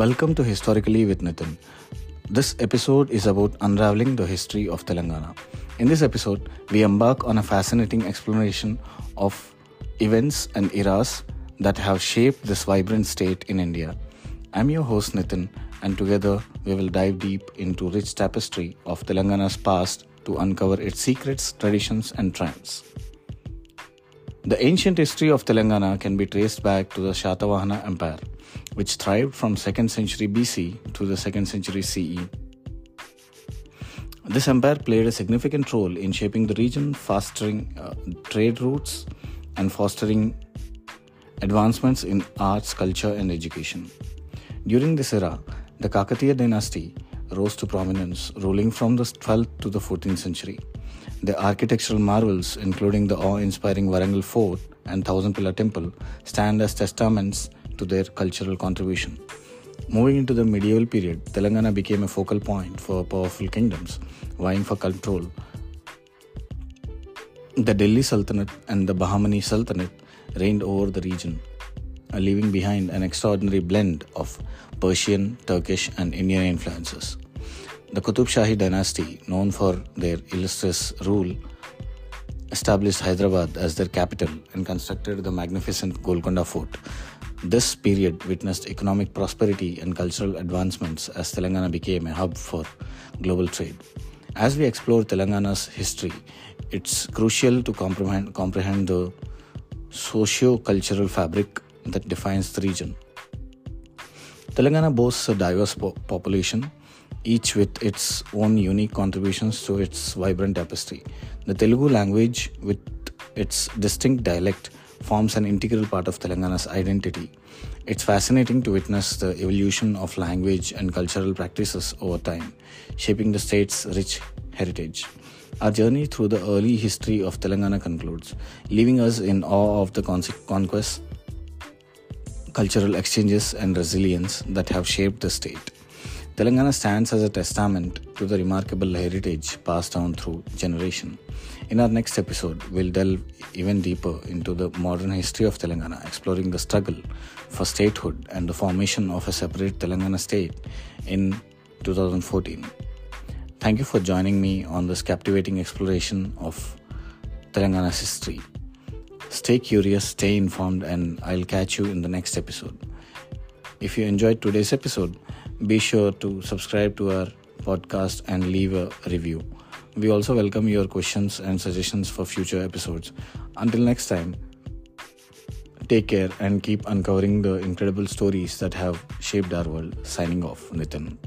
Welcome to Historically with Nitin. This episode is about unraveling the history of Telangana. In this episode, we embark on a fascinating exploration of events and eras that have shaped this vibrant state in India. I'm your host Nitin, and together we will dive deep into rich tapestry of Telangana's past to uncover its secrets, traditions, and triumphs. The ancient history of Telangana can be traced back to the Shatavahana Empire which thrived from 2nd century BC to the 2nd century CE. This empire played a significant role in shaping the region, fostering uh, trade routes, and fostering advancements in arts, culture, and education. During this era, the Kakatiya dynasty rose to prominence, ruling from the 12th to the 14th century. The architectural marvels, including the awe inspiring Warangal Fort and Thousand Pillar Temple, stand as testaments to their cultural contribution. Moving into the medieval period, Telangana became a focal point for powerful kingdoms vying for control. The Delhi Sultanate and the Bahmani Sultanate reigned over the region, leaving behind an extraordinary blend of Persian, Turkish, and Indian influences. The Qutub Shahi dynasty, known for their illustrious rule, established Hyderabad as their capital and constructed the magnificent Golconda Fort, this period witnessed economic prosperity and cultural advancements as Telangana became a hub for global trade. As we explore Telangana's history, it's crucial to comprehend, comprehend the socio cultural fabric that defines the region. Telangana boasts a diverse po- population, each with its own unique contributions to its vibrant tapestry. The Telugu language, with its distinct dialect, forms an integral part of Telangana's identity. It's fascinating to witness the evolution of language and cultural practices over time, shaping the state's rich heritage. Our journey through the early history of Telangana concludes, leaving us in awe of the conquests, cultural exchanges, and resilience that have shaped the state. Telangana stands as a testament to the remarkable heritage passed down through generation. In our next episode, we'll delve even deeper into the modern history of Telangana, exploring the struggle for statehood and the formation of a separate Telangana state in 2014. Thank you for joining me on this captivating exploration of Telangana's history. Stay curious, stay informed, and I'll catch you in the next episode. If you enjoyed today's episode, be sure to subscribe to our podcast and leave a review. We also welcome your questions and suggestions for future episodes. Until next time, take care and keep uncovering the incredible stories that have shaped our world. Signing off, Nitin.